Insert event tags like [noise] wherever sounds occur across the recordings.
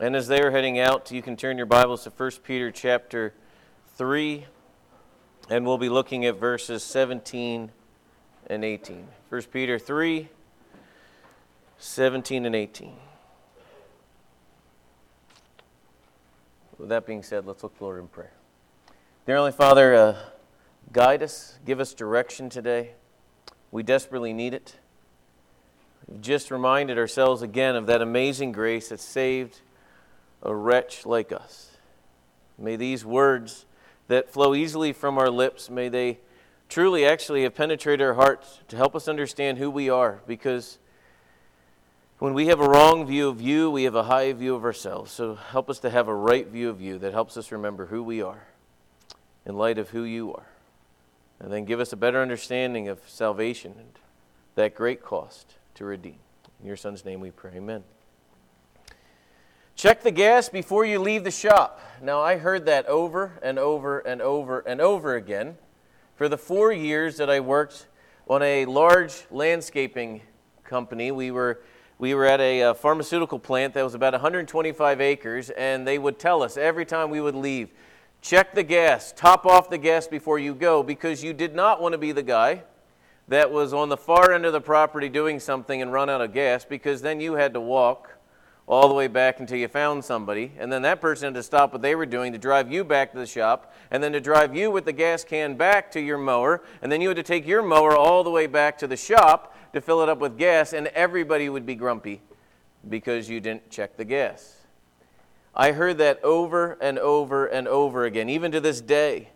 And as they are heading out, you can turn your Bibles to 1 Peter chapter 3, and we'll be looking at verses 17 and 18. 1 Peter 3, 17 and 18. With that being said, let's look Lord in prayer. Dear Heavenly Father, uh, guide us, give us direction today. We desperately need it. We've just reminded ourselves again of that amazing grace that saved a wretch like us. May these words that flow easily from our lips, may they truly actually have penetrated our hearts to help us understand who we are because when we have a wrong view of you, we have a high view of ourselves. So help us to have a right view of you that helps us remember who we are in light of who you are. And then give us a better understanding of salvation and that great cost to redeem. In your son's name we pray. Amen. Check the gas before you leave the shop. Now, I heard that over and over and over and over again for the four years that I worked on a large landscaping company. We were, we were at a, a uh, pharmaceutical plant that was about 125 acres, and they would tell us every time we would leave check the gas, top off the gas before you go, because you did not want to be the guy that was on the far end of the property doing something and run out of gas, because then you had to walk all the way back until you found somebody, and then that person had to stop what they were doing to drive you back to the shop, and then to drive you with the gas can back to your mower, and then you had to take your mower all the way back to the shop to fill it up with gas, and everybody would be grumpy because you didn't check the gas. I heard that over and over and over again, even to this day.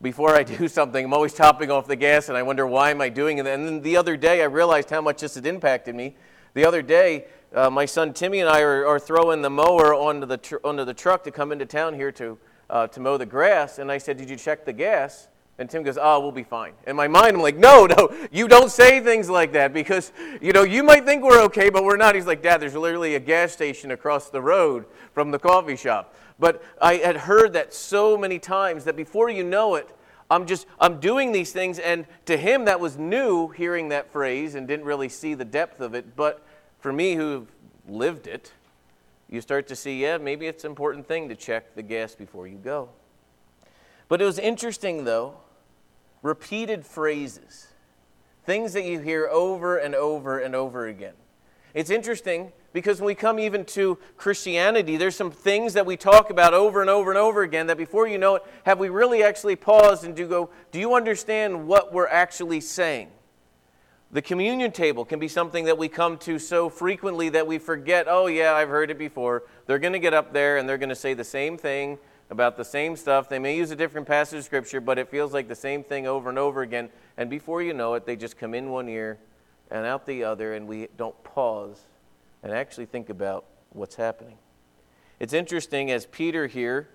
Before I [laughs] do something, I'm always topping off the gas, and I wonder why am I doing it. And then the other day, I realized how much this had impacted me. The other day, uh, my son Timmy and I are, are throwing the mower onto the, tr- onto the truck to come into town here to, uh, to mow the grass. And I said, Did you check the gas? And Tim goes, Oh, we'll be fine. In my mind, I'm like, No, [laughs] no, you don't say things like that because, you know, you might think we're okay, but we're not. He's like, Dad, there's literally a gas station across the road from the coffee shop. But I had heard that so many times that before you know it, I'm just, I'm doing these things. And to him, that was new hearing that phrase and didn't really see the depth of it. But for me who lived it, you start to see, yeah, maybe it's an important thing to check the gas before you go. But it was interesting, though, repeated phrases, things that you hear over and over and over again. It's interesting because when we come even to Christianity, there's some things that we talk about over and over and over again that before you know it, have we really actually paused and do go, do you understand what we're actually saying? The communion table can be something that we come to so frequently that we forget, oh, yeah, I've heard it before. They're going to get up there and they're going to say the same thing about the same stuff. They may use a different passage of Scripture, but it feels like the same thing over and over again. And before you know it, they just come in one ear and out the other, and we don't pause and actually think about what's happening. It's interesting as Peter here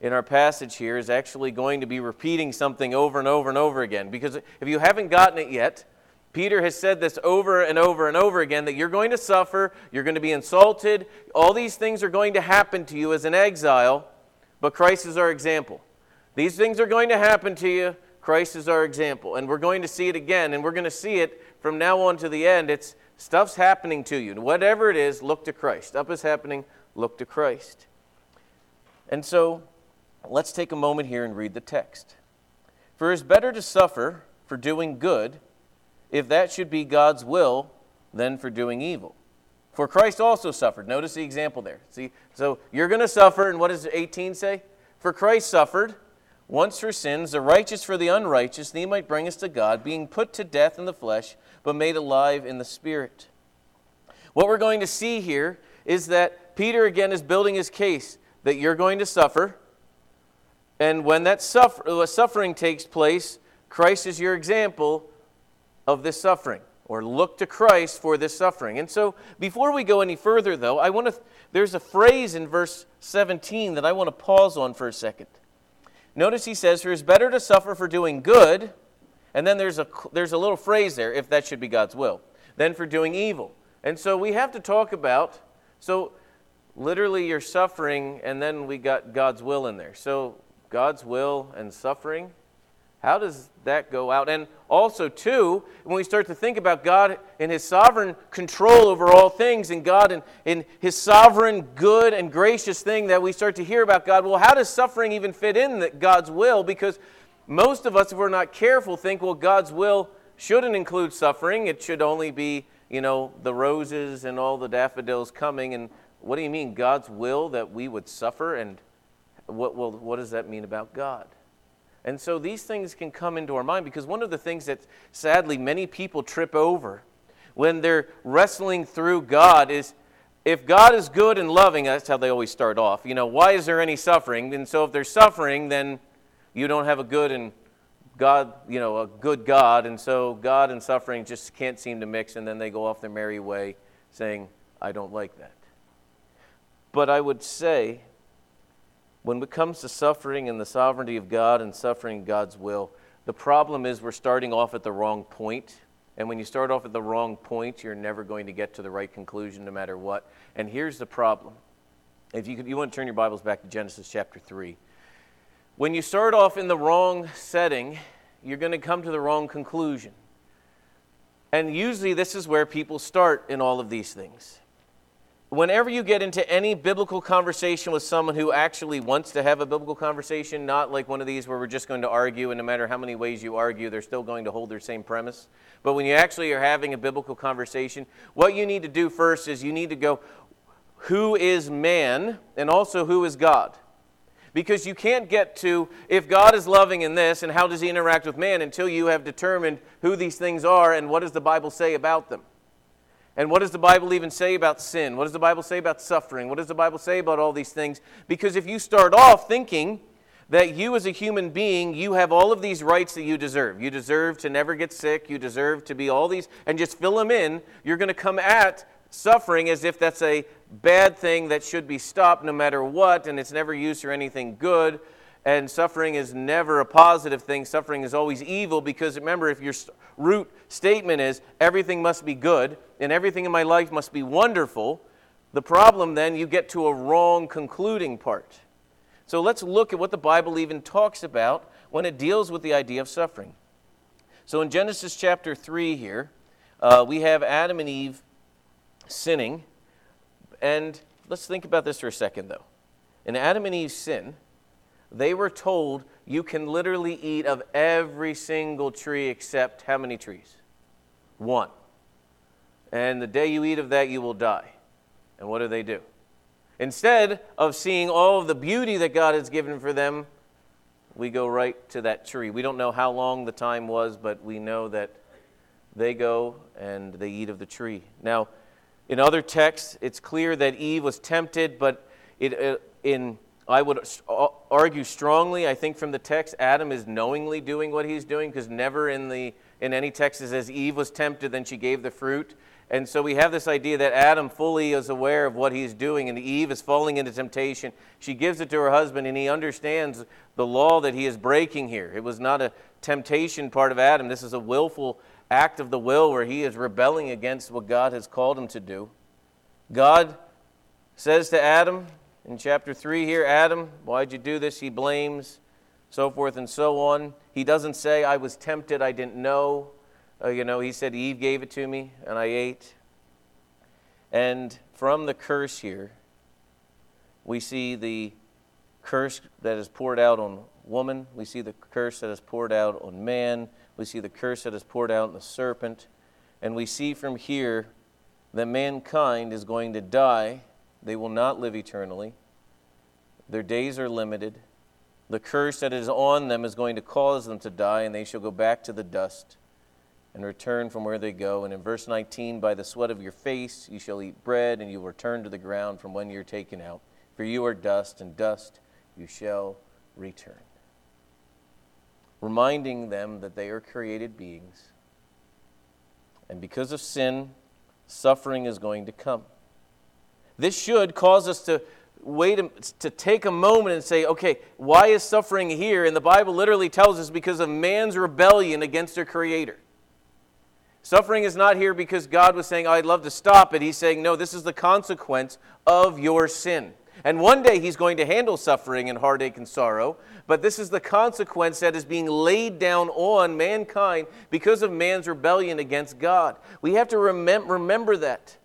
in our passage here is actually going to be repeating something over and over and over again. Because if you haven't gotten it yet, Peter has said this over and over and over again that you're going to suffer, you're going to be insulted, all these things are going to happen to you as an exile, but Christ is our example. These things are going to happen to you, Christ is our example. And we're going to see it again, and we're going to see it from now on to the end. It's stuff's happening to you. Whatever it is, look to Christ. Stuff is happening, look to Christ. And so, let's take a moment here and read the text. For it is better to suffer for doing good if that should be God's will, than for doing evil. For Christ also suffered. Notice the example there. See, so you're going to suffer, and what does 18 say? For Christ suffered once for sins, the righteous for the unrighteous, that he might bring us to God, being put to death in the flesh, but made alive in the spirit. What we're going to see here is that Peter again is building his case that you're going to suffer, and when that suffer, uh, suffering takes place, Christ is your example of this suffering or look to Christ for this suffering. And so before we go any further though, I want to there's a phrase in verse 17 that I want to pause on for a second. Notice he says, For it's better to suffer for doing good, and then there's a, there's a little phrase there, if that should be God's will, than for doing evil. And so we have to talk about, so literally you're suffering, and then we got God's will in there. So God's will and suffering, How does that go out? And also, too, when we start to think about God and His sovereign control over all things, and God and, and His sovereign, good, and gracious thing that we start to hear about God, well, how does suffering even fit in that God's will? Because most of us, if we're not careful, think, well, God's will shouldn't include suffering. It should only be, you know, the roses and all the daffodils coming. And what do you mean, God's will that we would suffer? And what, well, what does that mean about God? And so these things can come into our mind because one of the things that sadly many people trip over when they're wrestling through God is if God is good and loving, that's how they always start off. You know, why is there any suffering? And so if there's suffering, then you don't have a good and God, you know, a good God. And so God and suffering just can't seem to mix. And then they go off their merry way saying, I don't like that. But I would say when it comes to suffering and the sovereignty of God and suffering God's will, the problem is we're starting off at the wrong point. And when you start off at the wrong point, you're never going to get to the right conclusion no matter what. And here's the problem. If you, could, you want to turn your Bibles back to Genesis chapter 3. When you start off in the wrong setting, you're going to come to the wrong conclusion. And usually, this is where people start in all of these things whenever you get into any biblical conversation with someone who actually wants to have a biblical conversation, not like one of these where we're just going to argue, and no matter how many ways you argue, they're still going to hold their same premise. But when you actually are having a biblical conversation, what you need to do first is you need to go, who is man, and also who is God? Because you can't get to if God is loving in this and how does he interact with man until you have determined who these things are and what does the Bible say about them. And what does the Bible even say about sin? What does the Bible say about suffering? What does the Bible say about all these things? Because if you start off thinking that you as a human being, you have all of these rights that you deserve. You deserve to never get sick, you deserve to be all these, and just fill them in, you're going to come at suffering as if that's a bad thing that should be stopped no matter what, and it's never used for anything good. And suffering is never a positive thing. Suffering is always evil because remember, if your root statement is everything must be good and everything in my life must be wonderful, the problem then you get to a wrong concluding part. So let's look at what the Bible even talks about when it deals with the idea of suffering. So in Genesis chapter 3 here, uh, we have Adam and Eve sinning. And let's think about this for a second, though. In Adam and Eve's sin, they were told you can literally eat of every single tree except how many trees? One. And the day you eat of that, you will die. And what do they do? Instead of seeing all of the beauty that God has given for them, we go right to that tree. We don't know how long the time was, but we know that they go and they eat of the tree. Now, in other texts, it's clear that Eve was tempted, but it, uh, in I would argue strongly, I think from the text, Adam is knowingly doing what he's doing because never in, the, in any text it says Eve was tempted, then she gave the fruit. And so we have this idea that Adam fully is aware of what he's doing, and Eve is falling into temptation. She gives it to her husband, and he understands the law that he is breaking here. It was not a temptation part of Adam, this is a willful act of the will where he is rebelling against what God has called him to do. God says to Adam, in chapter 3 here, Adam, why'd you do this? He blames, so forth and so on. He doesn't say, I was tempted, I didn't know. Uh, you know, he said, Eve gave it to me, and I ate. And from the curse here, we see the curse that is poured out on woman. We see the curse that is poured out on man. We see the curse that is poured out on the serpent. And we see from here that mankind is going to die. They will not live eternally. Their days are limited. The curse that is on them is going to cause them to die, and they shall go back to the dust and return from where they go. And in verse 19, by the sweat of your face you shall eat bread, and you will return to the ground from when you're taken out. For you are dust, and dust you shall return. Reminding them that they are created beings. And because of sin, suffering is going to come. This should cause us to wait to take a moment and say, okay, why is suffering here? And the Bible literally tells us because of man's rebellion against their Creator. Suffering is not here because God was saying, oh, I'd love to stop it. He's saying, no, this is the consequence of your sin. And one day he's going to handle suffering and heartache and sorrow, but this is the consequence that is being laid down on mankind because of man's rebellion against God. We have to remem- remember that.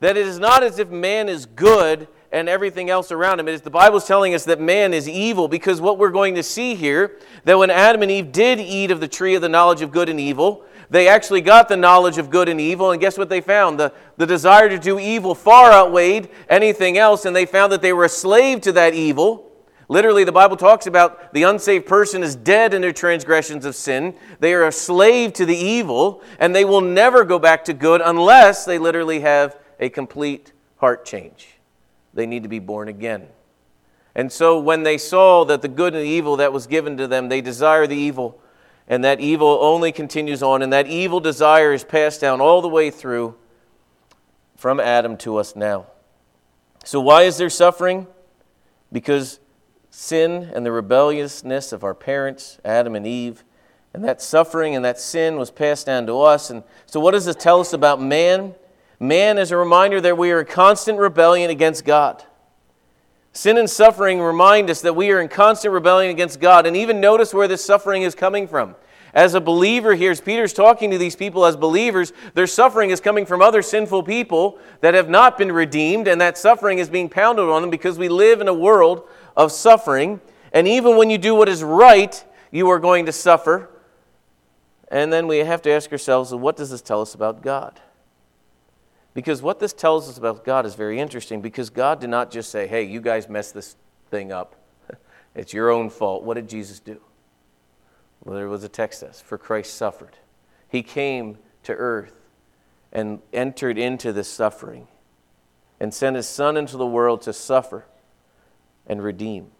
That it is not as if man is good and everything else around him. It is the Bible's telling us that man is evil because what we're going to see here that when Adam and Eve did eat of the tree of the knowledge of good and evil, they actually got the knowledge of good and evil, and guess what they found? The, the desire to do evil far outweighed anything else, and they found that they were a slave to that evil. Literally, the Bible talks about the unsaved person is dead in their transgressions of sin. They are a slave to the evil, and they will never go back to good unless they literally have a complete heart change. They need to be born again. And so when they saw that the good and the evil that was given to them, they desire the evil, and that evil only continues on, and that evil desire is passed down all the way through from Adam to us now. So, why is there suffering? Because sin and the rebelliousness of our parents, Adam and Eve, and that suffering and that sin was passed down to us. And so, what does this tell us about man? Man is a reminder that we are in constant rebellion against God. Sin and suffering remind us that we are in constant rebellion against God. And even notice where this suffering is coming from. As a believer here, as Peter's talking to these people as believers, their suffering is coming from other sinful people that have not been redeemed, and that suffering is being pounded on them because we live in a world of suffering. And even when you do what is right, you are going to suffer. And then we have to ask ourselves, what does this tell us about God? Because what this tells us about God is very interesting because God did not just say, hey, you guys messed this thing up. [laughs] it's your own fault. What did Jesus do? Well, there was a text says, for Christ suffered. He came to earth and entered into this suffering and sent his son into the world to suffer and redeem.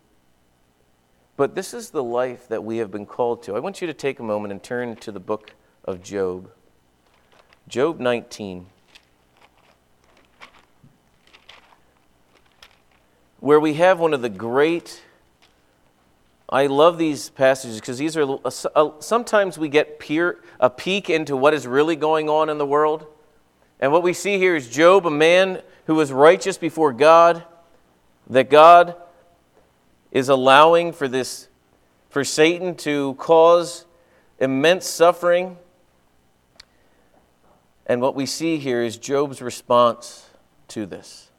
But this is the life that we have been called to. I want you to take a moment and turn to the book of Job. Job 19. Where we have one of the great I love these passages because these are sometimes we get peer, a peek into what is really going on in the world. And what we see here is Job, a man who was righteous before God, that God is allowing for this for Satan to cause immense suffering. And what we see here is Job's response to this.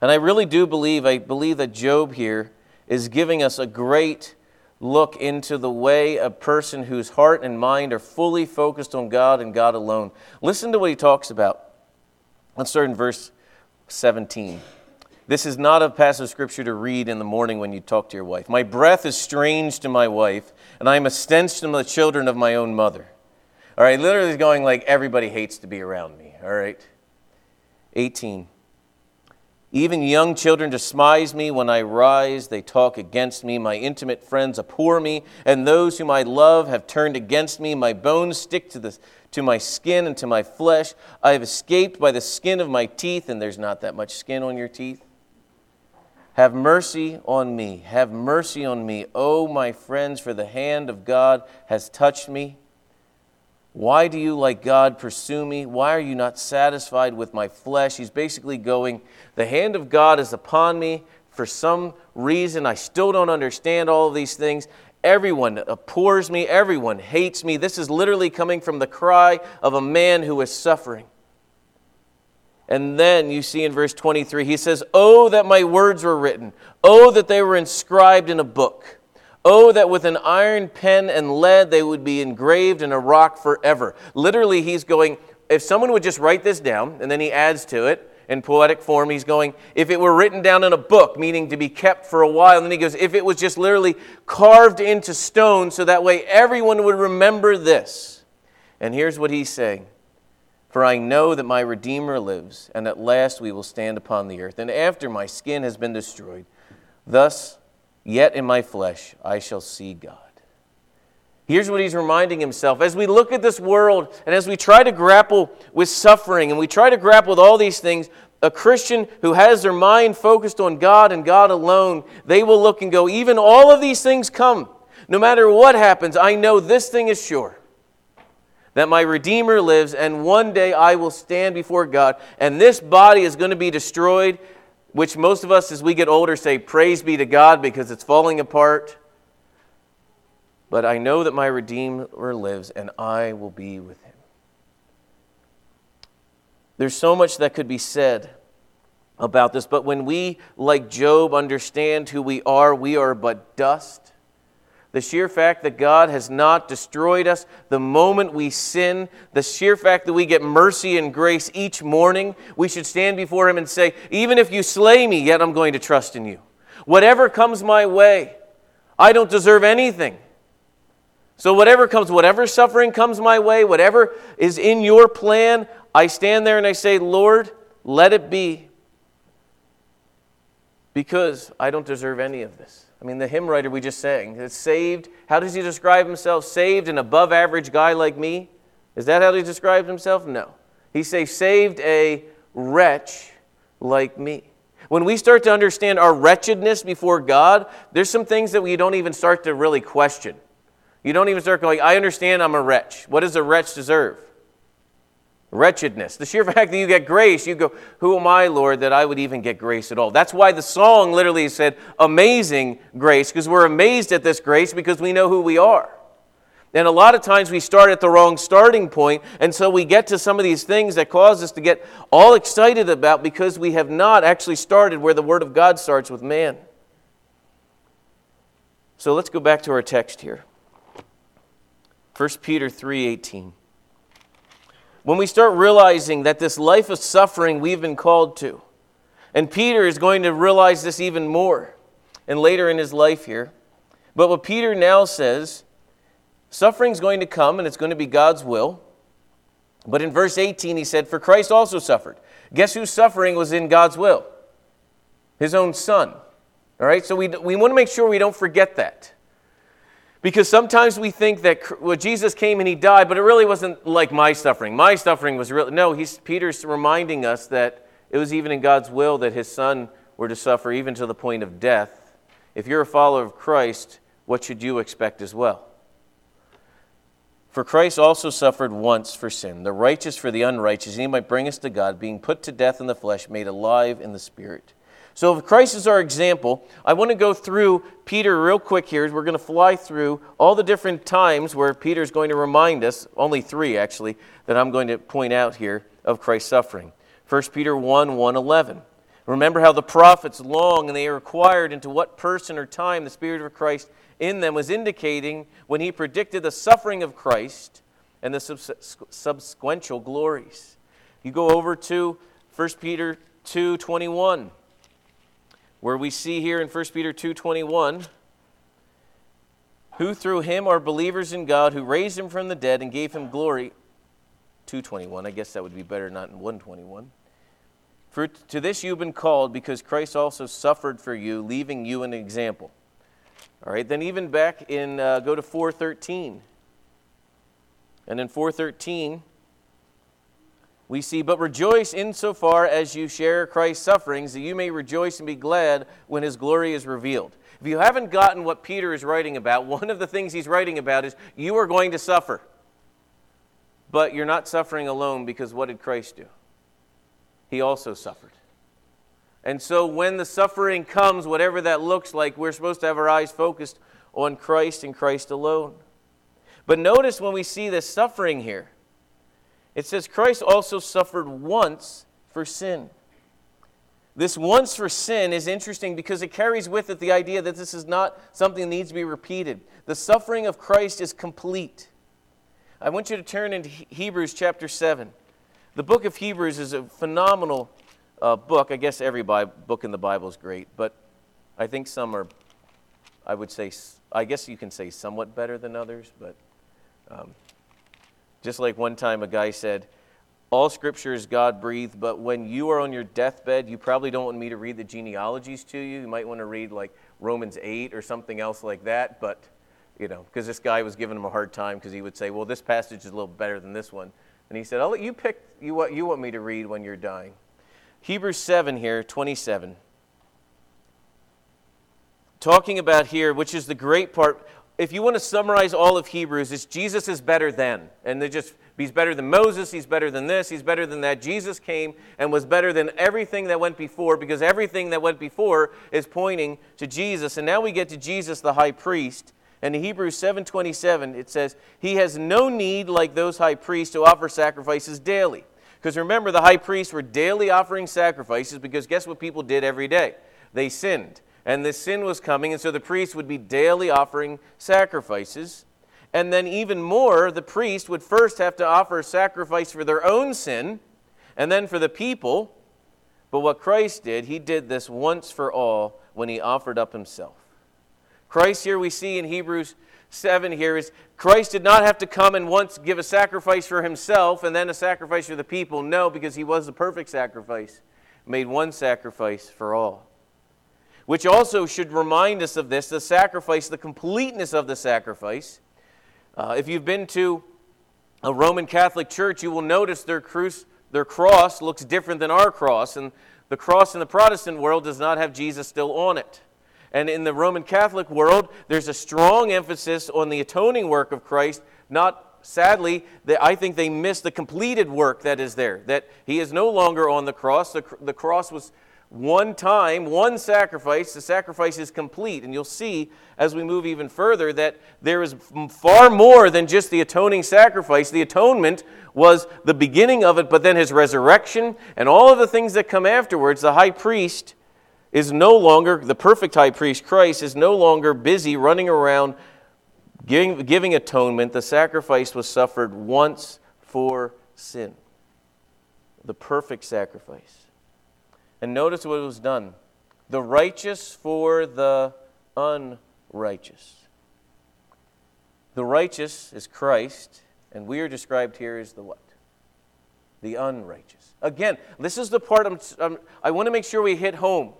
And I really do believe, I believe that Job here is giving us a great look into the way a person whose heart and mind are fully focused on God and God alone. Listen to what he talks about. Let's start in verse 17. This is not a passage of scripture to read in the morning when you talk to your wife. My breath is strange to my wife, and I am a stench to the children of my own mother. All right, literally going like everybody hates to be around me. All right. 18. Even young children despise me when I rise. They talk against me. My intimate friends abhor me, and those whom I love have turned against me. My bones stick to, the, to my skin and to my flesh. I have escaped by the skin of my teeth, and there's not that much skin on your teeth. Have mercy on me. Have mercy on me, O oh, my friends, for the hand of God has touched me. Why do you, like God, pursue me? Why are you not satisfied with my flesh? He's basically going, The hand of God is upon me. For some reason, I still don't understand all of these things. Everyone abhors me. Everyone hates me. This is literally coming from the cry of a man who is suffering. And then you see in verse 23, he says, Oh, that my words were written. Oh, that they were inscribed in a book Oh, that with an iron pen and lead they would be engraved in a rock forever. Literally, he's going, if someone would just write this down, and then he adds to it in poetic form, he's going, if it were written down in a book, meaning to be kept for a while, and then he goes, if it was just literally carved into stone, so that way everyone would remember this. And here's what he's saying. For I know that my Redeemer lives, and at last we will stand upon the earth. And after my skin has been destroyed, thus Yet in my flesh I shall see God. Here's what he's reminding himself. As we look at this world and as we try to grapple with suffering and we try to grapple with all these things, a Christian who has their mind focused on God and God alone, they will look and go, even all of these things come. No matter what happens, I know this thing is sure that my Redeemer lives, and one day I will stand before God, and this body is going to be destroyed which most of us as we get older say, Praise be to God because it's falling apart. But I know that my Redeemer lives and I will be with him. There's so much that could be said about this, but when we, like Job, understand who we are, we are but dust. The sheer fact that God has not destroyed us the moment we sin, the sheer fact that we get mercy and grace each morning, we should stand before Him and say, Even if you slay me, yet I'm going to trust in you. Whatever comes my way, I don't deserve anything. So, whatever comes, whatever suffering comes my way, whatever is in your plan, I stand there and I say, Lord, let it be. Because I don't deserve any of this. I mean, the hymn writer we just sang, it's saved. How does he describe himself? Saved, an above average guy like me? Is that how he describes himself? No. He says, saved a wretch like me. When we start to understand our wretchedness before God, there's some things that we don't even start to really question. You don't even start going, I understand I'm a wretch. What does a wretch deserve? Wretchedness. The sheer fact that you get grace, you go, Who am I, Lord, that I would even get grace at all? That's why the song literally said, Amazing grace, because we're amazed at this grace because we know who we are. And a lot of times we start at the wrong starting point, and so we get to some of these things that cause us to get all excited about because we have not actually started where the Word of God starts with man. So let's go back to our text here. 1 Peter 3:18 when we start realizing that this life of suffering we've been called to, and Peter is going to realize this even more and later in his life here. But what Peter now says, suffering is going to come and it's going to be God's will. But in verse 18, he said, For Christ also suffered. Guess whose suffering was in God's will? His own son. All right, so we, we want to make sure we don't forget that. Because sometimes we think that well, Jesus came and he died, but it really wasn't like my suffering. My suffering was real. No, he's, Peter's reminding us that it was even in God's will that his son were to suffer, even to the point of death. If you're a follower of Christ, what should you expect as well? For Christ also suffered once for sin, the righteous for the unrighteous, and he might bring us to God, being put to death in the flesh, made alive in the spirit so, if Christ is our example, I want to go through Peter real quick here. We're going to fly through all the different times where Peter is going to remind us, only three actually, that I'm going to point out here of Christ's suffering. 1 Peter 1 1 11. Remember how the prophets long and they inquired into what person or time the Spirit of Christ in them was indicating when he predicted the suffering of Christ and the subsequent glories. You go over to 1 Peter 2 21 where we see here in 1 Peter 2:21 who through him are believers in God who raised him from the dead and gave him glory 221 I guess that would be better not in 121 for to this you've been called because Christ also suffered for you leaving you an example. All right then even back in uh, go to 413 and in 413 we see, but rejoice insofar as you share Christ's sufferings, that you may rejoice and be glad when his glory is revealed. If you haven't gotten what Peter is writing about, [laughs] one of the things he's writing about is you are going to suffer. But you're not suffering alone because what did Christ do? He also suffered. And so when the suffering comes, whatever that looks like, we're supposed to have our eyes focused on Christ and Christ alone. But notice when we see this suffering here, it says Christ also suffered once for sin. This once for sin is interesting because it carries with it the idea that this is not something that needs to be repeated. The suffering of Christ is complete. I want you to turn into Hebrews chapter 7. The book of Hebrews is a phenomenal uh, book. I guess every book in the Bible is great, but I think some are, I would say, I guess you can say somewhat better than others, but um, just like one time a guy said, all scripture is God breathed, but when you are on your deathbed, you probably don't want me to read the genealogies to you. You might want to read like Romans 8 or something else like that, but, you know, because this guy was giving him a hard time because he would say, well, this passage is a little better than this one. And he said, I'll let you pick you what you want me to read when you're dying. Hebrews 7 here, 27. Talking about here, which is the great part if you want to summarize all of Hebrews, it's Jesus is better than. And they just He's better than Moses, he's better than this, he's better than that. Jesus came and was better than everything that went before because everything that went before is pointing to Jesus. And now we get to Jesus the high priest. And in Hebrews 7:27 it says, "He has no need like those high priests to offer sacrifices daily." Because remember the high priests were daily offering sacrifices because guess what people did every day? They sinned. And the sin was coming and so the priest would be daily offering sacrifices. And then, even more, the priest would first have to offer a sacrifice for their own sin and then for the people. But what Christ did, he did this once for all when he offered up himself. Christ, here we see in Hebrews 7 here, is Christ did not have to come and once give a sacrifice for himself and then a sacrifice for the people. No, because he was the perfect sacrifice, made one sacrifice for all. Which also should remind us of this the sacrifice, the completeness of the sacrifice uh, if you've been to a Roman Catholic church, you will notice their, their cross looks different than our cross, and the cross in the Protestant world does not have Jesus still on it. And in the Roman Catholic world, there's a strong emphasis on the atoning work of Christ, not sadly, I think they miss the completed work that is there, that he is no longer on the cross. The, the cross was one time, one sacrifice, the sacrifice is complete. And you'll see as we move even further that there is far more than just the atoning sacrifice. The atonement was the beginning of it, but then his resurrection and all of the things that come afterwards, the high priest is no longer, the perfect high priest, Christ, is no longer busy running around giving, giving atonement. The sacrifice was suffered once for sin. The perfect sacrifice. And notice what was done the righteous for the unrighteous. The righteous is Christ, and we are described here as the what? The unrighteous. Again, this is the part I'm, I'm, i want to make sure we hit home.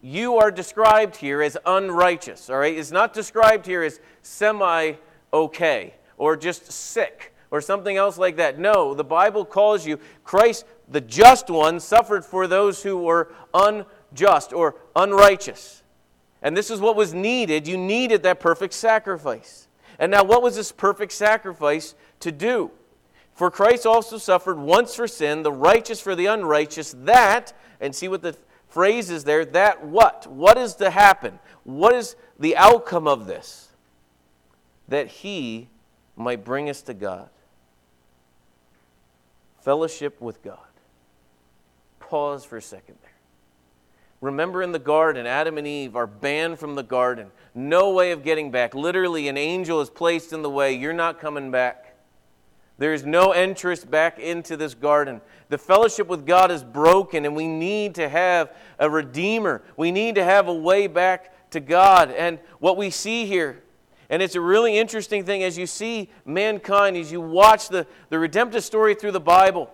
You are described here as unrighteous, all right? It's not described here as semi okay or just sick or something else like that. No, the Bible calls you Christ the just one suffered for those who were unjust or unrighteous. And this is what was needed. You needed that perfect sacrifice. And now, what was this perfect sacrifice to do? For Christ also suffered once for sin, the righteous for the unrighteous, that, and see what the phrase is there, that what? What is to happen? What is the outcome of this? That he might bring us to God. Fellowship with God pause for a second there. Remember in the garden, Adam and Eve are banned from the garden. No way of getting back. Literally, an angel is placed in the way. You're not coming back. There is no entrance back into this garden. The fellowship with God is broken, and we need to have a redeemer. We need to have a way back to God. And what we see here, and it's a really interesting thing as you see mankind, as you watch the, the redemptive story through the Bible,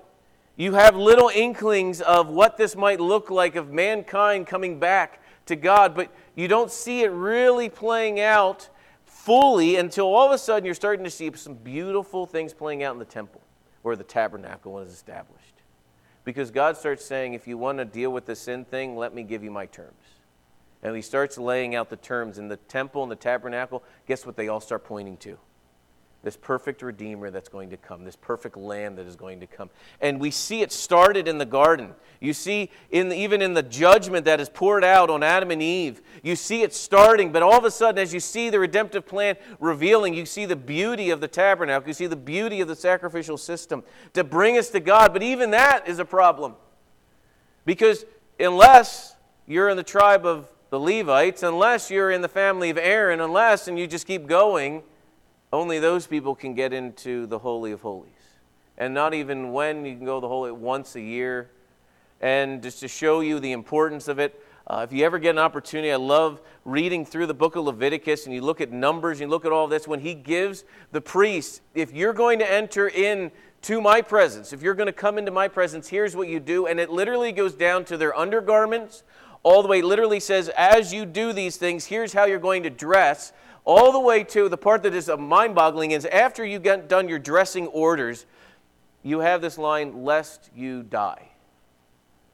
you have little inklings of what this might look like of mankind coming back to God, but you don't see it really playing out fully until all of a sudden you're starting to see some beautiful things playing out in the temple where the tabernacle was established. Because God starts saying, if you want to deal with the sin thing, let me give you my terms. And he starts laying out the terms in the temple and the tabernacle. Guess what they all start pointing to? This perfect Redeemer that's going to come, this perfect Lamb that is going to come. And we see it started in the garden. You see, in the, even in the judgment that is poured out on Adam and Eve, you see it starting, but all of a sudden, as you see the redemptive plan revealing, you see the beauty of the tabernacle, you see the beauty of the sacrificial system to bring us to God. But even that is a problem. Because unless you're in the tribe of the Levites, unless you're in the family of Aaron, unless, and you just keep going, only those people can get into the Holy of Holies. And not even when you can go the Holy once a year. And just to show you the importance of it, uh, if you ever get an opportunity, I love reading through the book of Leviticus and you look at numbers, and you look at all this. When he gives the priest, if you're going to enter in to my presence, if you're going to come into my presence, here's what you do. And it literally goes down to their undergarments, all the way, literally says, as you do these things, here's how you're going to dress all the way to the part that is mind boggling is after you get done your dressing orders, you have this line, lest you die.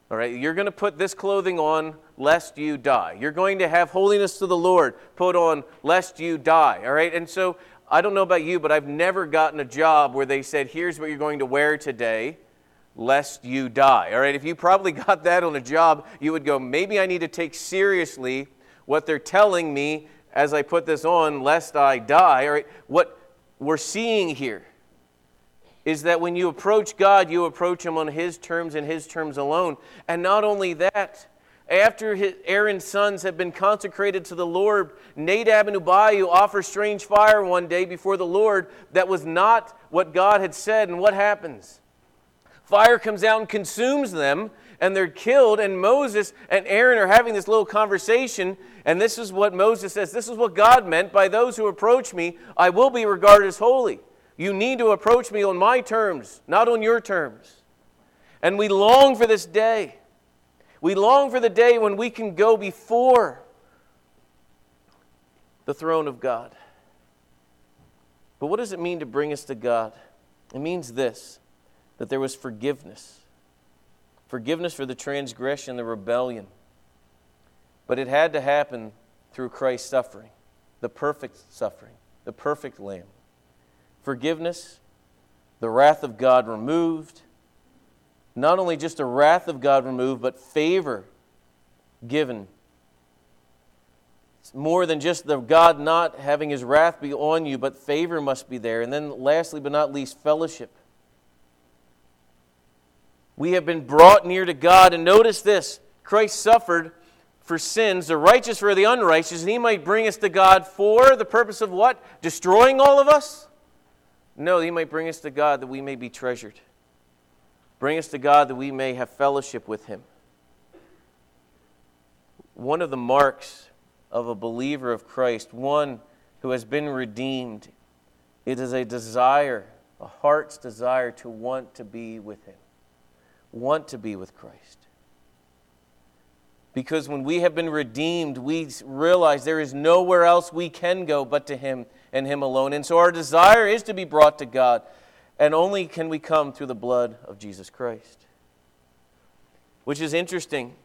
All right, you're going to put this clothing on lest you die. You're going to have holiness to the Lord put on lest you die. All right, and so I don't know about you, but I've never gotten a job where they said, here's what you're going to wear today, lest you die. All right, if you probably [laughs] got that on a job, you would go, maybe I need to take seriously what they're telling me as I put this on, lest I die. All right, what we're seeing here is that when you approach God, you approach Him on His terms and His terms alone. And not only that, after Aaron's sons have been consecrated to the Lord, Nadab and Abihu offer strange fire one day before the Lord that was not what God had said. And what happens? Fire comes out and consumes them, and they're killed. And Moses and Aaron are having this little conversation. And this is what Moses says This is what God meant by those who approach me, I will be regarded as holy. You need to approach me on my terms, not on your terms. And we long for this day. We long for the day when we can go before the throne of God. But what does it mean to bring us to God? It means this that there was forgiveness. Forgiveness for the transgression, the rebellion. But it had to happen through Christ's suffering, the perfect suffering, the perfect Lamb forgiveness, the wrath of God removed. Not only just the wrath of God removed, but favor given. It's more than just the God not having his wrath be on you, but favor must be there. And then, lastly but not least, fellowship. We have been brought near to God. And notice this Christ suffered for sins, the righteous for the unrighteous, and he might bring us to God for the purpose of what? Destroying all of us? No, He might bring us to God that we may be treasured. Bring us to God that we may have fellowship with Him. One of the marks of a believer of Christ, one who has been redeemed, it is a desire, a heart's desire to want to be with Him, want to be with Christ. Because when we have been redeemed, we realize there is nowhere else we can go but to Him and Him alone. And so our desire is to be brought to God, and only can we come through the blood of Jesus Christ. Which is interesting.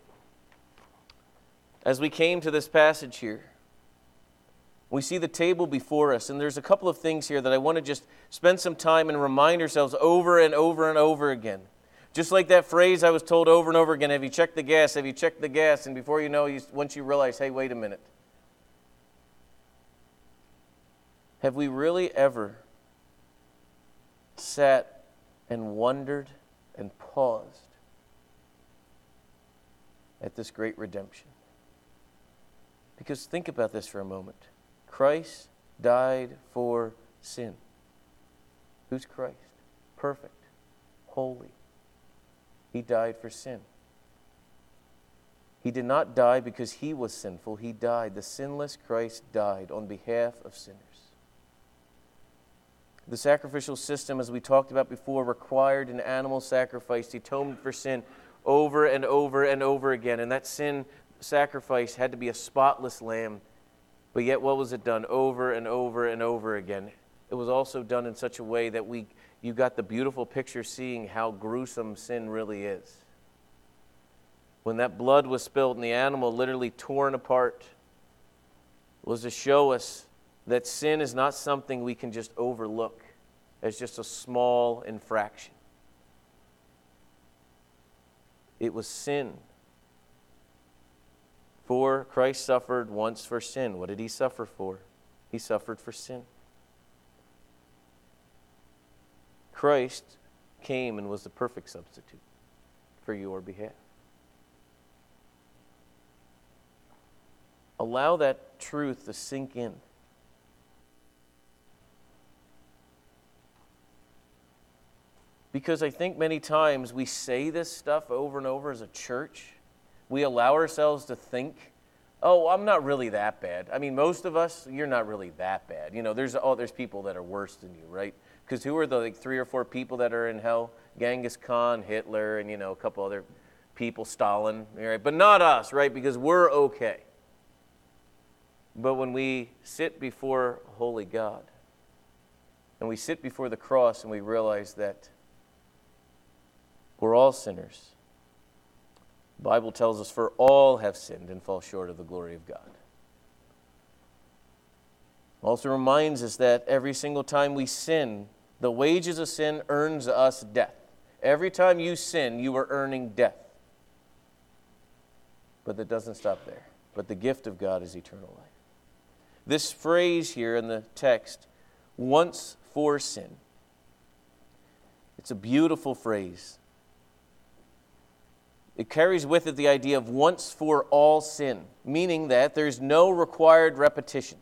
As we came to this passage here, we see the table before us, and there's a couple of things here that I want to just spend some time and remind ourselves over and over and over again. Just like that phrase I was told over and over again have you checked the gas? Have you checked the gas? And before you know, you, once you realize, hey, wait a minute. Have we really ever sat and wondered and paused at this great redemption? Because think about this for a moment Christ died for sin. Who's Christ? Perfect, holy he died for sin. He did not die because he was sinful. He died. The sinless Christ died on behalf of sinners. The sacrificial system, as we talked about before, required an animal sacrifice to atone for sin over and over and over again. And that sin sacrifice had to be a spotless lamb. But yet, what was it done over and over and over again? It was also done in such a way that we you got the beautiful picture seeing how gruesome sin really is. When that blood was spilled and the animal literally torn apart, was to show us that sin is not something we can just overlook as just a small infraction. It was sin. For Christ suffered once for sin. What did he suffer for? He suffered for sin. Christ came and was the perfect substitute for your behalf. Allow that truth to sink in. Because I think many times we say this stuff over and over as a church. We allow ourselves to think, oh, I'm not really that bad. I mean, most of us, you're not really that bad. You know, there's, oh, there's people that are worse than you, right? Because who are the like three or four people that are in hell? Genghis Khan, Hitler, and you know a couple other people, Stalin, right? But not us, right? Because we're okay. But when we sit before holy God, and we sit before the cross and we realize that we're all sinners. The Bible tells us, for all have sinned and fall short of the glory of God. Also reminds us that every single time we sin, the wages of sin earns us death. Every time you sin, you are earning death. But that doesn't stop there. But the gift of God is eternal life. This phrase here in the text, once for sin, it's a beautiful phrase. It carries with it the idea of once for all sin, meaning that there's no required repetition.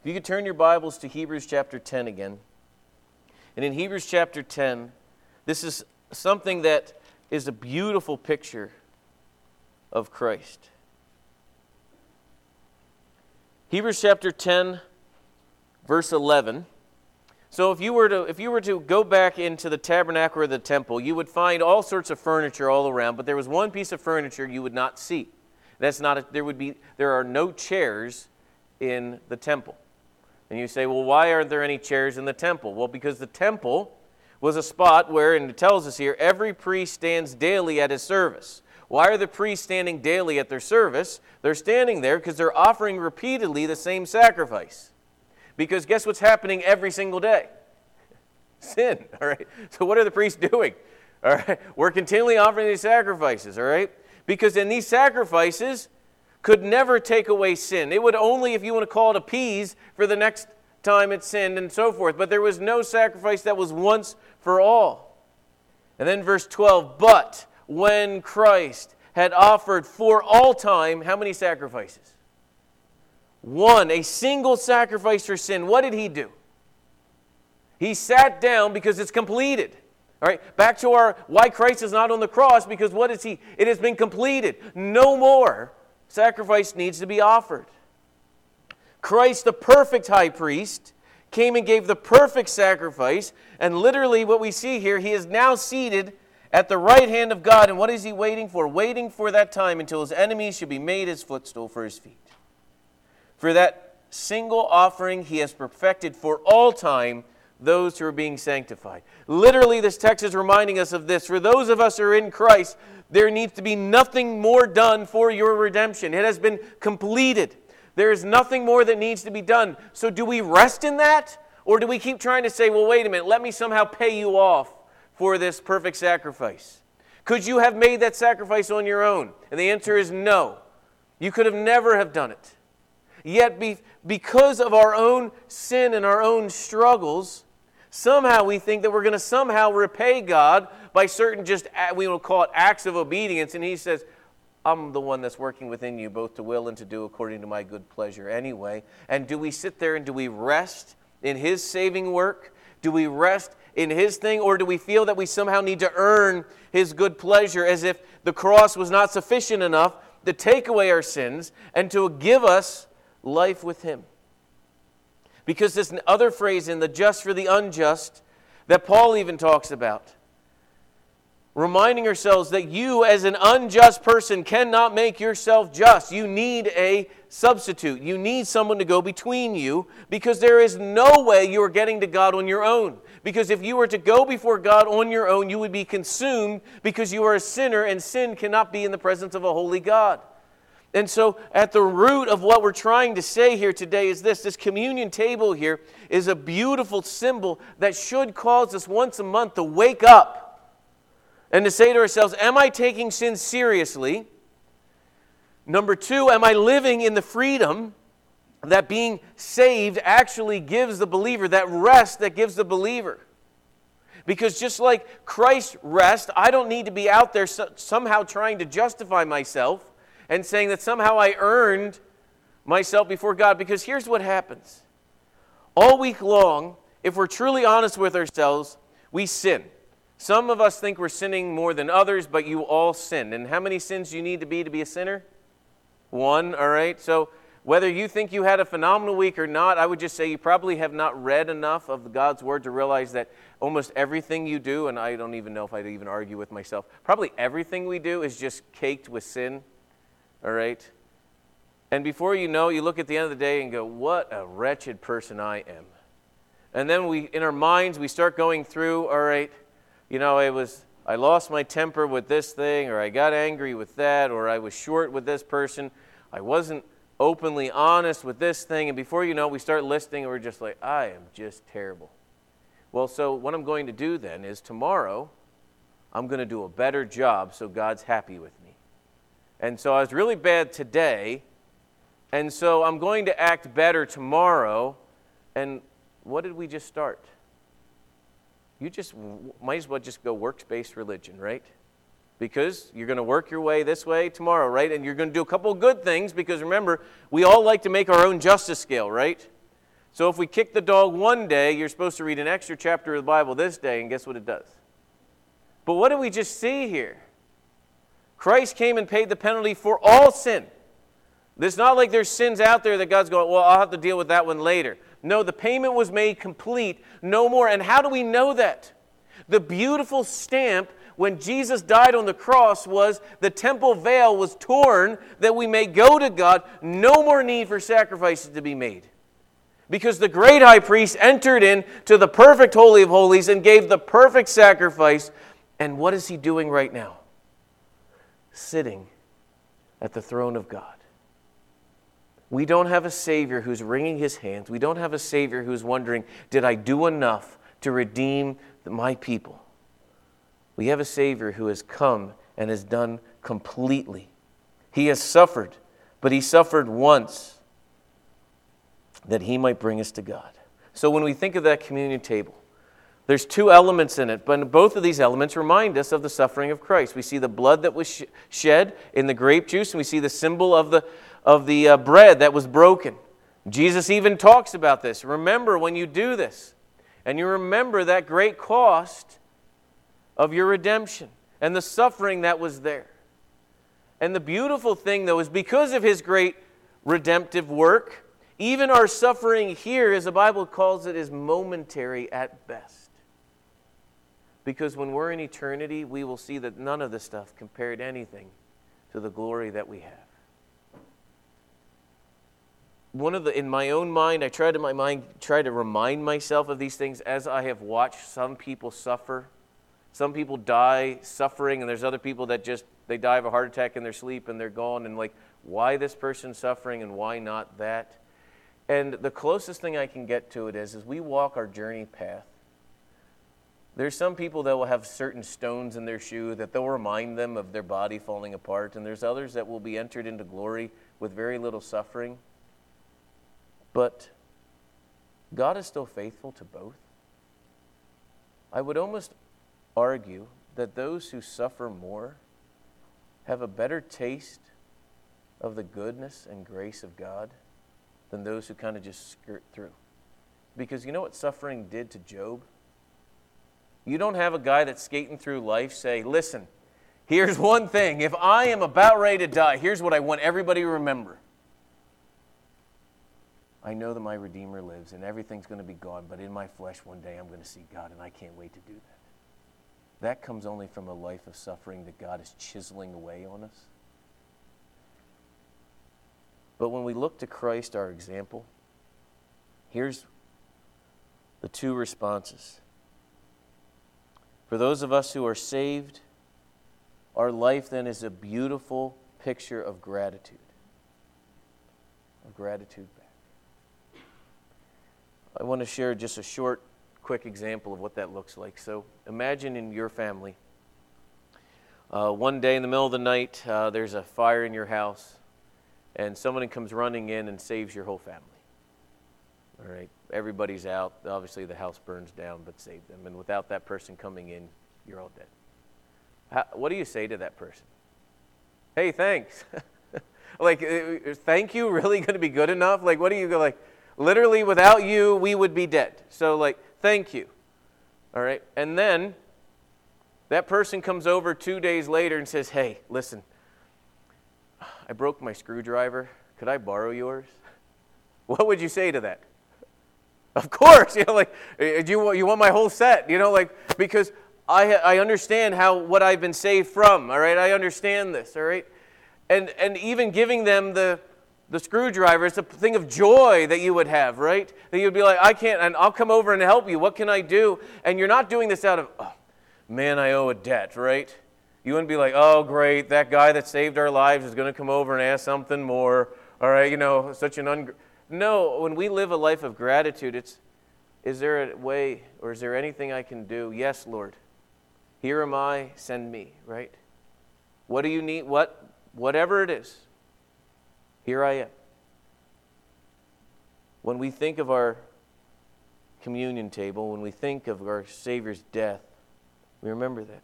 If you could turn your Bibles to Hebrews chapter 10 again. And in Hebrews chapter 10, this is something that is a beautiful picture of Christ. Hebrews chapter 10, verse 11. So if you were to if you were to go back into the tabernacle or the temple, you would find all sorts of furniture all around, but there was one piece of furniture you would not see. That's not a, there would be there are no chairs in the temple. And you say, "Well, why aren't there any chairs in the temple?" Well, because the temple was a spot where and it tells us here every priest stands daily at his service. Why are the priests standing daily at their service? They're standing there because they're offering repeatedly the same sacrifice. Because guess what's happening every single day? [laughs] Sin, all right? So what are the priests doing? All right? We're continually offering these sacrifices, all right? Because in these sacrifices could never take away sin. It would only, if you want to call it appease, for the next time it sinned and so forth. But there was no sacrifice that was once for all. And then verse 12, but when Christ had offered for all time, how many sacrifices? one, a single sacrifice for sin, what did he do? He sat down because it's completed. All right, back to our why Christ is not on the cross because what is he? It has been completed. No more sacrifice needs to be offered. Christ, the perfect high priest, came and gave the perfect sacrifice. And literally, what we see here, he is now seated at the right hand of God. And what is he waiting for? Waiting for that time until his enemies should be made his footstool for his feet. For that single offering, he has perfected for all time those who are being sanctified. Literally, this text is reminding us of this. For those of us who are in Christ, there needs to be nothing more done for your redemption. It has been completed. There is nothing more that needs to be done. So, do we rest in that? Or do we keep trying to say, well, wait a minute, let me somehow pay you off for this perfect sacrifice? Could you have made that sacrifice on your own? And the answer is no. You could have never have done it. Yet, be, because of our own sin and our own struggles, somehow we think that we're going to somehow repay God by certain just, we will call it acts of obedience. And He says, I'm the one that's working within you, both to will and to do according to my good pleasure anyway. And do we sit there and do we rest in His saving work? Do we rest in His thing? Or do we feel that we somehow need to earn His good pleasure as if the cross was not sufficient enough to take away our sins and to give us life with Him. Because this other phrase in the just for the unjust that Paul even talks about, reminding ourselves that you, as an unjust person, cannot make yourself just. You need a substitute. You need someone to go between you because there is no way you are getting to God on your own. Because if you were to go before God on your own, you would be consumed because you are a sinner and sin cannot be in the presence of a holy God. And so, at the root of what we're trying to say here today is this this communion table here is a beautiful symbol that should cause us once a month to wake up and to say to ourselves, Am I taking sin seriously? Number two, am I living in the freedom that being saved actually gives the believer, that rest that gives the believer? Because just like Christ rest, I don't need to be out there somehow trying to justify myself and saying that somehow I earned myself before God. Because here's what happens all week long, if we're truly honest with ourselves, we sin. Some of us think we're sinning more than others, but you all sin. And how many sins do you need to be to be a sinner? One, all right? So whether you think you had a phenomenal week or not, I would just say you probably have not read enough of God's Word to realize that almost everything you do, and I don't even know if I'd even argue with myself, probably everything we do is just caked with sin. All right? And before you know, you look at the end of the day and go, What a wretched person I am. And then we, in our minds, we start going through, all right, you know, it was, I lost my temper with this thing, or I got angry with that, or I was short with this person. I wasn't openly honest with this thing. And before you know we start listing and we're just like, I am just terrible. Well, so what I'm going to do then is tomorrow, I'm going to do a better job so God's happy with me. And so I was really bad today, and so I'm going to act better tomorrow. And what did we just start? You just might as well just go works based religion, right? Because you're going to work your way this way tomorrow, right? And you're going to do a couple good things because remember, we all like to make our own justice scale, right? So if we kick the dog one day, you're supposed to read an extra chapter of the Bible this day, and guess what it does? But what did we just see here? Christ came and paid the penalty for all sin. It's not like there's sins out there that God's going, well, I'll have to deal with that one later. No, the payment was made complete, no more. And how do we know that? The beautiful stamp when Jesus died on the cross was the temple veil was torn that we may go to God, no more need for sacrifices to be made. Because the great high priest entered into the perfect Holy of Holies and gave the perfect sacrifice. And what is he doing right now? Sitting at the throne of God. We don't have a Savior who's wringing his hands. We don't have a Savior who's wondering, did I do enough to redeem my people? We have a Savior who has come and has done completely. He has suffered, but he suffered once that he might bring us to God. So when we think of that communion table, there's two elements in it, but both of these elements remind us of the suffering of Christ. We see the blood that was shed in the grape juice, and we see the symbol of the of the uh, bread that was broken. Jesus even talks about this. Remember when you do this, and you remember that great cost of your redemption and the suffering that was there. And the beautiful thing, though, is because of his great redemptive work, even our suffering here, as the Bible calls it, is momentary at best. Because when we're in eternity, we will see that none of this stuff compared anything to the glory that we have. One of the in my own mind i try to my mind try to remind myself of these things as i have watched some people suffer. Some people die suffering and there's other people that just they die of a heart attack in their sleep and they're gone and like why this person suffering and why not that? And the closest thing i can get to it is as we walk our journey path there's some people that will have certain stones in their shoe that they'll remind them of their body falling apart and there's others that will be entered into glory with very little suffering but God is still faithful to both. I would almost argue that those who suffer more have a better taste of the goodness and grace of God than those who kind of just skirt through. Because you know what suffering did to Job? You don't have a guy that's skating through life say, listen, here's [laughs] one thing. If I am about ready to die, here's what I want everybody to remember. I know that my Redeemer lives and everything's going to be gone, but in my flesh one day I'm going to see God and I can't wait to do that. That comes only from a life of suffering that God is chiseling away on us. But when we look to Christ, our example, here's the two responses. For those of us who are saved, our life then is a beautiful picture of gratitude. Of gratitude back. I want to share just a short, quick example of what that looks like. So imagine in your family, uh, one day in the middle of the night, uh, there's a fire in your house, and someone comes running in and saves your whole family. All right, everybody's out. Obviously, the house burns down, but save them. And without that person coming in, you're all dead. How, what do you say to that person? Hey, thanks. [laughs] like, uh, thank you really [laughs] going to be good enough? Like, what do you go like? Literally, without you, we would be dead. So, like, thank you. All right? And then that person comes over two days later and says, Hey, listen, I broke my screwdriver. Could I borrow yours? [laughs] What would you say to that? Of course, [laughs] you know, like, eh, eh, do you want, you want my whole set? You know, like, because I, I understand how, what I've been saved from, all right? I understand this, all right? And, and even giving them the, the screwdriver. It's a thing of joy that you would have, right? That you'd be like, I can't, and I'll come over and help you. What can I do? And you're not doing this out of, oh, man, I owe a debt, right? You wouldn't be like, oh, great, that guy that saved our lives is going to come over and ask something more. All right, you know, such an un. No, when we live a life of gratitude, it's is there a way or is there anything I can do? Yes, Lord. Here am I, send me, right? What do you need? What whatever it is. Here I am. When we think of our communion table, when we think of our Savior's death, we remember that.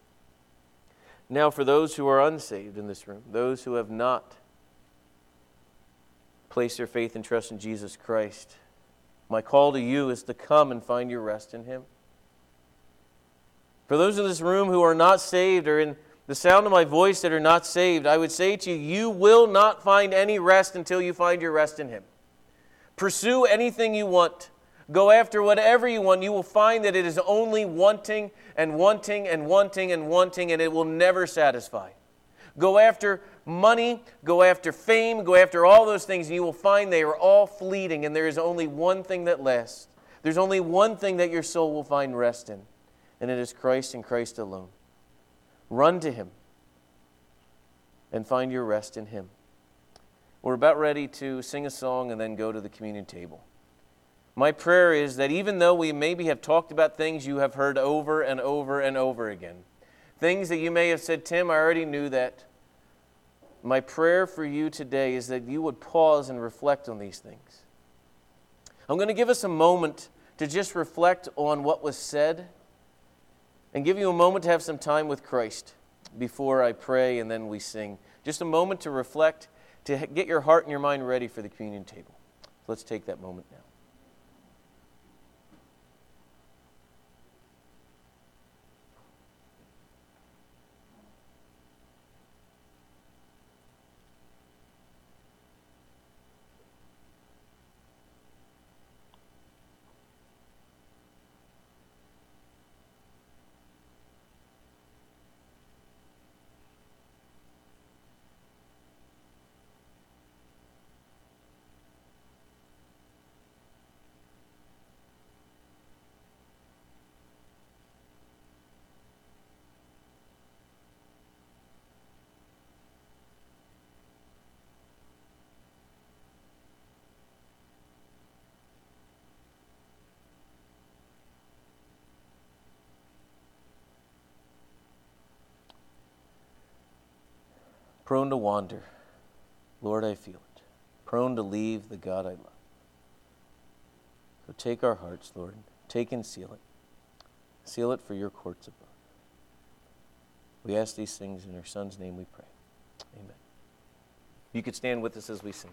Now, for those who are unsaved in this room, those who have not placed their faith and trust in Jesus Christ, my call to you is to come and find your rest in Him. For those in this room who are not saved or in the sound of my voice that are not saved, I would say to you, you will not find any rest until you find your rest in Him. Pursue anything you want. Go after whatever you want. You will find that it is only wanting and wanting and wanting and wanting, and it will never satisfy. Go after money, go after fame, go after all those things, and you will find they are all fleeting, and there is only one thing that lasts. There's only one thing that your soul will find rest in, and it is Christ and Christ alone. Run to Him and find your rest in Him. We're about ready to sing a song and then go to the communion table. My prayer is that even though we maybe have talked about things you have heard over and over and over again, things that you may have said, Tim, I already knew that. My prayer for you today is that you would pause and reflect on these things. I'm going to give us a moment to just reflect on what was said and give you a moment to have some time with Christ before I pray and then we sing. Just a moment to reflect, to get your heart and your mind ready for the communion table. Let's take that moment now. Prone to wander. Lord, I feel it. Prone to leave the God I love. So take our hearts, Lord. Take and seal it. Seal it for your courts above. We ask these things in our Son's name we pray. Amen. You could stand with us as we sing.